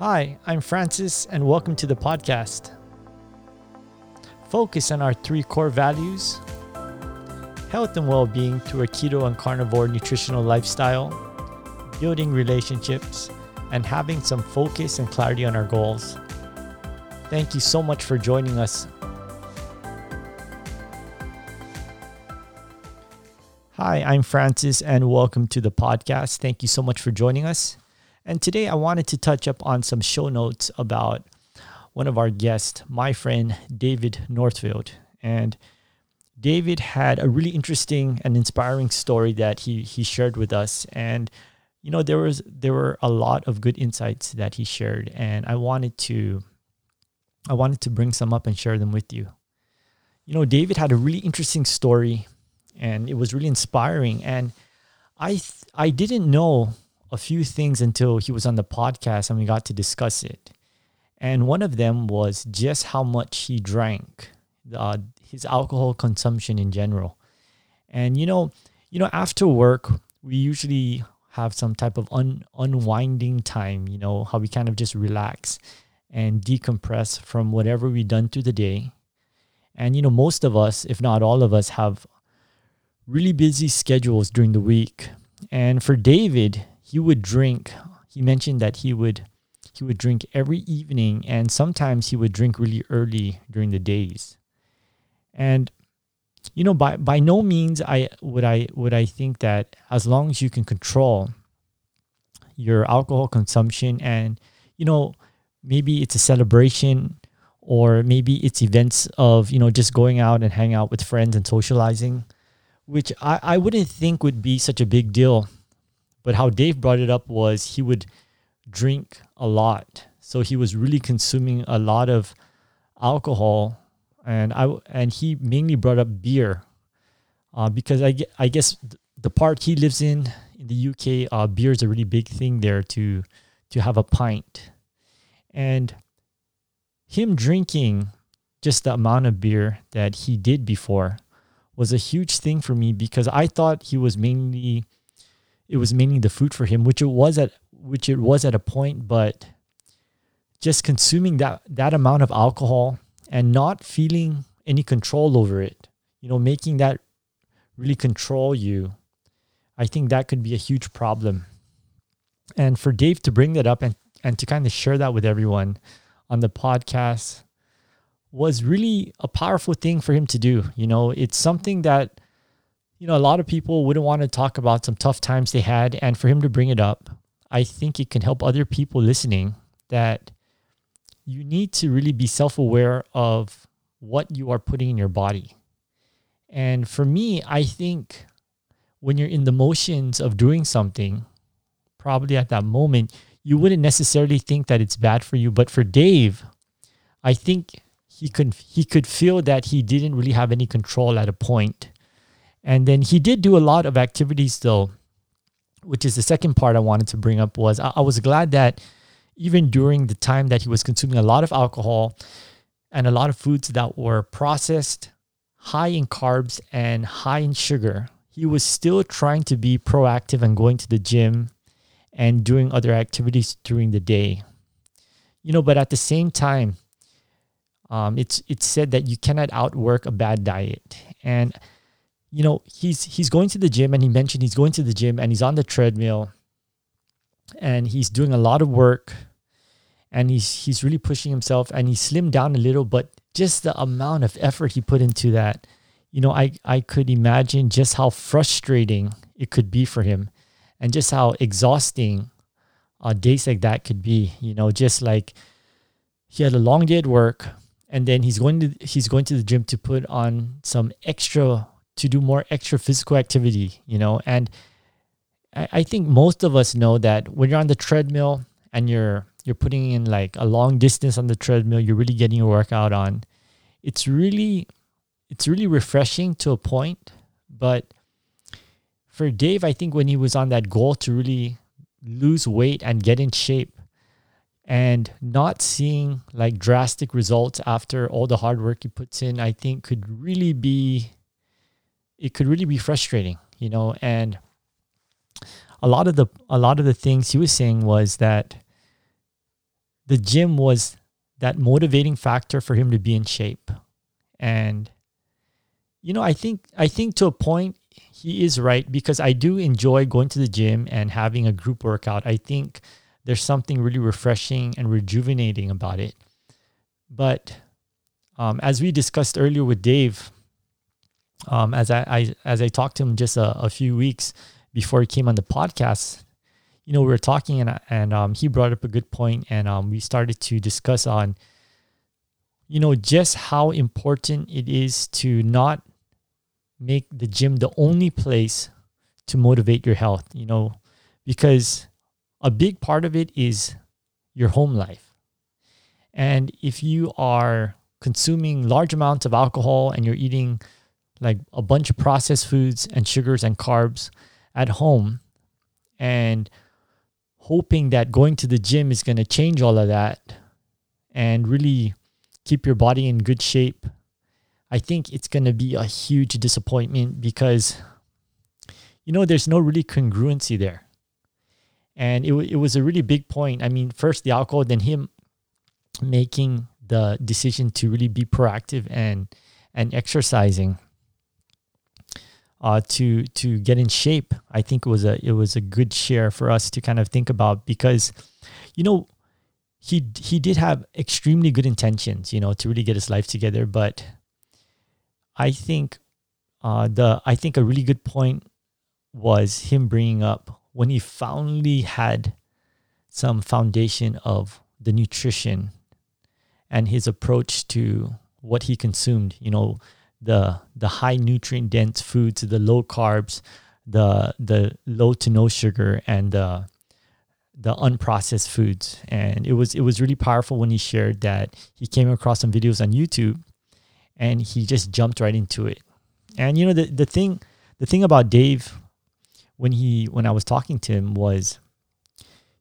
Hi, I'm Francis, and welcome to the podcast. Focus on our three core values health and well being through a keto and carnivore nutritional lifestyle, building relationships, and having some focus and clarity on our goals. Thank you so much for joining us. Hi, I'm Francis, and welcome to the podcast. Thank you so much for joining us. And today I wanted to touch up on some show notes about one of our guests, my friend David Northfield. And David had a really interesting and inspiring story that he he shared with us. And you know, there was there were a lot of good insights that he shared. And I wanted to I wanted to bring some up and share them with you. You know, David had a really interesting story and it was really inspiring. And I th- I didn't know a few things until he was on the podcast and we got to discuss it. And one of them was just how much he drank, uh, his alcohol consumption in general. And you know, you know, after work, we usually have some type of un- unwinding time. You know, how we kind of just relax and decompress from whatever we've done through the day. And you know, most of us, if not all of us, have really busy schedules during the week. And for David, he would drink. He mentioned that he would he would drink every evening and sometimes he would drink really early during the days. And you know by by no means I would I would I think that as long as you can control your alcohol consumption and you know maybe it's a celebration or maybe it's events of you know just going out and hang out with friends and socializing which I, I wouldn't think would be such a big deal but how Dave brought it up was he would drink a lot. So he was really consuming a lot of alcohol and I and he mainly brought up beer. Uh, because I, I guess the part he lives in in the UK, uh, beer is a really big thing there to to have a pint, and him drinking just the amount of beer that he did before was a huge thing for me because I thought he was mainly it was mainly the food for him, which it was at which it was at a point, but just consuming that that amount of alcohol and not feeling any control over it, you know, making that really control you, I think that could be a huge problem. And for Dave to bring that up and, and to kind of share that with everyone on the podcast was really a powerful thing for him to do. You know, it's something that you know, a lot of people wouldn't want to talk about some tough times they had. And for him to bring it up, I think it can help other people listening that you need to really be self aware of what you are putting in your body. And for me, I think when you're in the motions of doing something, probably at that moment, you wouldn't necessarily think that it's bad for you. But for Dave, I think he could he could feel that he didn't really have any control at a point and then he did do a lot of activities though, which is the second part I wanted to bring up was I, I was glad that even during the time that he was consuming a lot of alcohol and a lot of foods that were processed, high in carbs and high in sugar, he was still trying to be proactive and going to the gym and doing other activities during the day. You know, but at the same time, um, it's it's said that you cannot outwork a bad diet. And you know, he's he's going to the gym and he mentioned he's going to the gym and he's on the treadmill and he's doing a lot of work and he's he's really pushing himself and he slimmed down a little, but just the amount of effort he put into that, you know, I I could imagine just how frustrating it could be for him and just how exhausting uh, days like that could be. You know, just like he had a long day at work and then he's going to he's going to the gym to put on some extra to do more extra physical activity, you know. And I, I think most of us know that when you're on the treadmill and you're you're putting in like a long distance on the treadmill, you're really getting your workout on. It's really it's really refreshing to a point, but for Dave, I think when he was on that goal to really lose weight and get in shape and not seeing like drastic results after all the hard work he puts in, I think could really be it could really be frustrating, you know, and a lot of the a lot of the things he was saying was that the gym was that motivating factor for him to be in shape. And you know, I think I think to a point he is right because I do enjoy going to the gym and having a group workout. I think there's something really refreshing and rejuvenating about it. But um, as we discussed earlier with Dave, um, as I, I, as I talked to him just a, a, few weeks before he came on the podcast, you know, we were talking and and um, he brought up a good point, and um, we started to discuss on, you know, just how important it is to not make the gym the only place to motivate your health. You know, because a big part of it is your home life, and if you are consuming large amounts of alcohol and you're eating like a bunch of processed foods and sugars and carbs at home and hoping that going to the gym is going to change all of that and really keep your body in good shape, I think it's going to be a huge disappointment because, you know, there's no really congruency there. And it, it was a really big point. I mean, first the alcohol, then him making the decision to really be proactive and and exercising uh, to to get in shape. I think it was a it was a good share for us to kind of think about because, you know, he he did have extremely good intentions, you know, to really get his life together. But I think uh, the I think a really good point was him bringing up when he finally had some foundation of the nutrition and his approach to what he consumed. You know, the the high nutrient dense foods, the low carbs, the the low to no sugar, and the the unprocessed foods. And it was it was really powerful when he shared that he came across some videos on YouTube, and he just jumped right into it. And you know the the thing the thing about Dave when he when I was talking to him was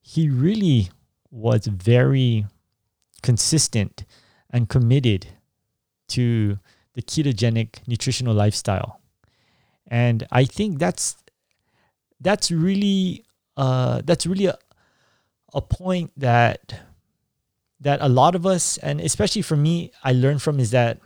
he really was very consistent and committed to the ketogenic nutritional lifestyle. And I think that's that's really uh, that's really a, a point that that a lot of us and especially for me I learned from is that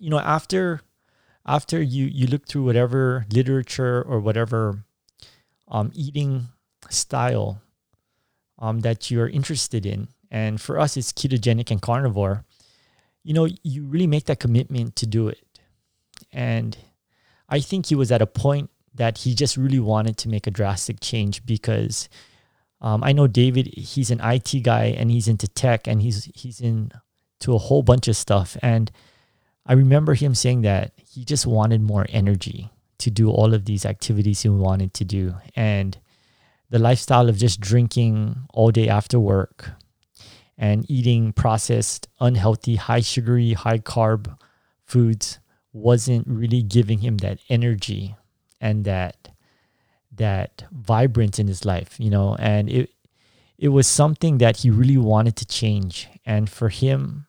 you know after after you you look through whatever literature or whatever um, eating style um, that you're interested in and for us it's ketogenic and carnivore you know, you really make that commitment to do it. And I think he was at a point that he just really wanted to make a drastic change because um, I know David, he's an IT guy and he's into tech and he's he's into a whole bunch of stuff. And I remember him saying that he just wanted more energy to do all of these activities he wanted to do. And the lifestyle of just drinking all day after work and eating processed, unhealthy, high sugary, high carb foods wasn't really giving him that energy and that that vibrance in his life, you know, and it it was something that he really wanted to change. And for him,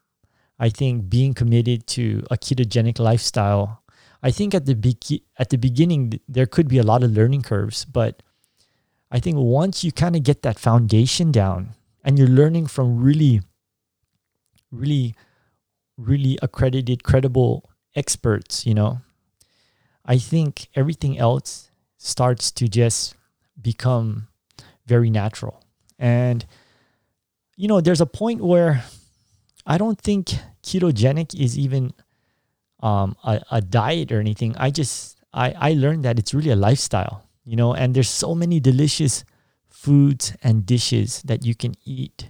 I think being committed to a ketogenic lifestyle, I think at the be- at the beginning there could be a lot of learning curves, but I think once you kind of get that foundation down, and you're learning from really, really, really accredited, credible experts, you know, I think everything else starts to just become very natural. And, you know, there's a point where I don't think ketogenic is even um, a, a diet or anything. I just, I, I learned that it's really a lifestyle, you know, and there's so many delicious foods and dishes that you can eat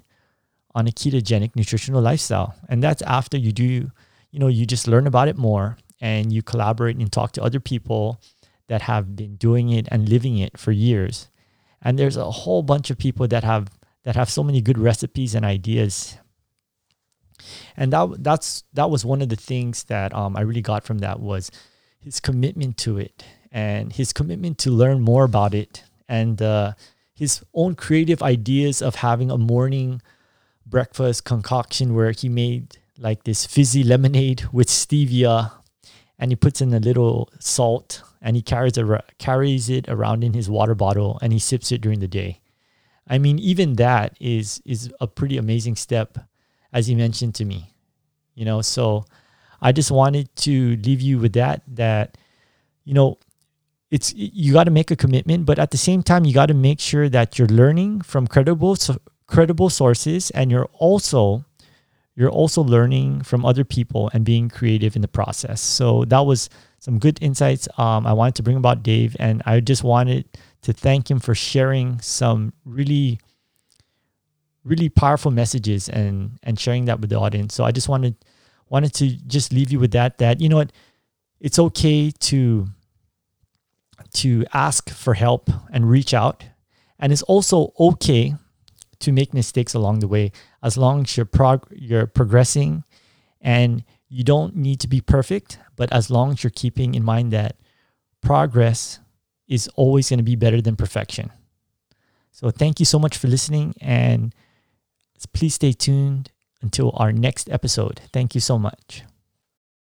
on a ketogenic nutritional lifestyle. And that's after you do, you know, you just learn about it more and you collaborate and talk to other people that have been doing it and living it for years. And there's a whole bunch of people that have that have so many good recipes and ideas. And that that's that was one of the things that um, I really got from that was his commitment to it and his commitment to learn more about it and uh, his own creative ideas of having a morning breakfast concoction where he made like this fizzy lemonade with stevia and he puts in a little salt and he carries a, carries it around in his water bottle and he sips it during the day. I mean, even that is is a pretty amazing step, as he mentioned to me. You know, so I just wanted to leave you with that. That you know, it's you got to make a commitment, but at the same time, you got to make sure that you're learning from credible credible sources, and you're also you're also learning from other people and being creative in the process. So that was some good insights um, I wanted to bring about Dave, and I just wanted to thank him for sharing some really, really powerful messages and and sharing that with the audience. So I just wanted wanted to just leave you with that. That you know what, it's okay to to ask for help and reach out, and it's also okay to make mistakes along the way as long as you're prog- you're progressing and you don't need to be perfect but as long as you're keeping in mind that progress is always going to be better than perfection. So thank you so much for listening and please stay tuned until our next episode. Thank you so much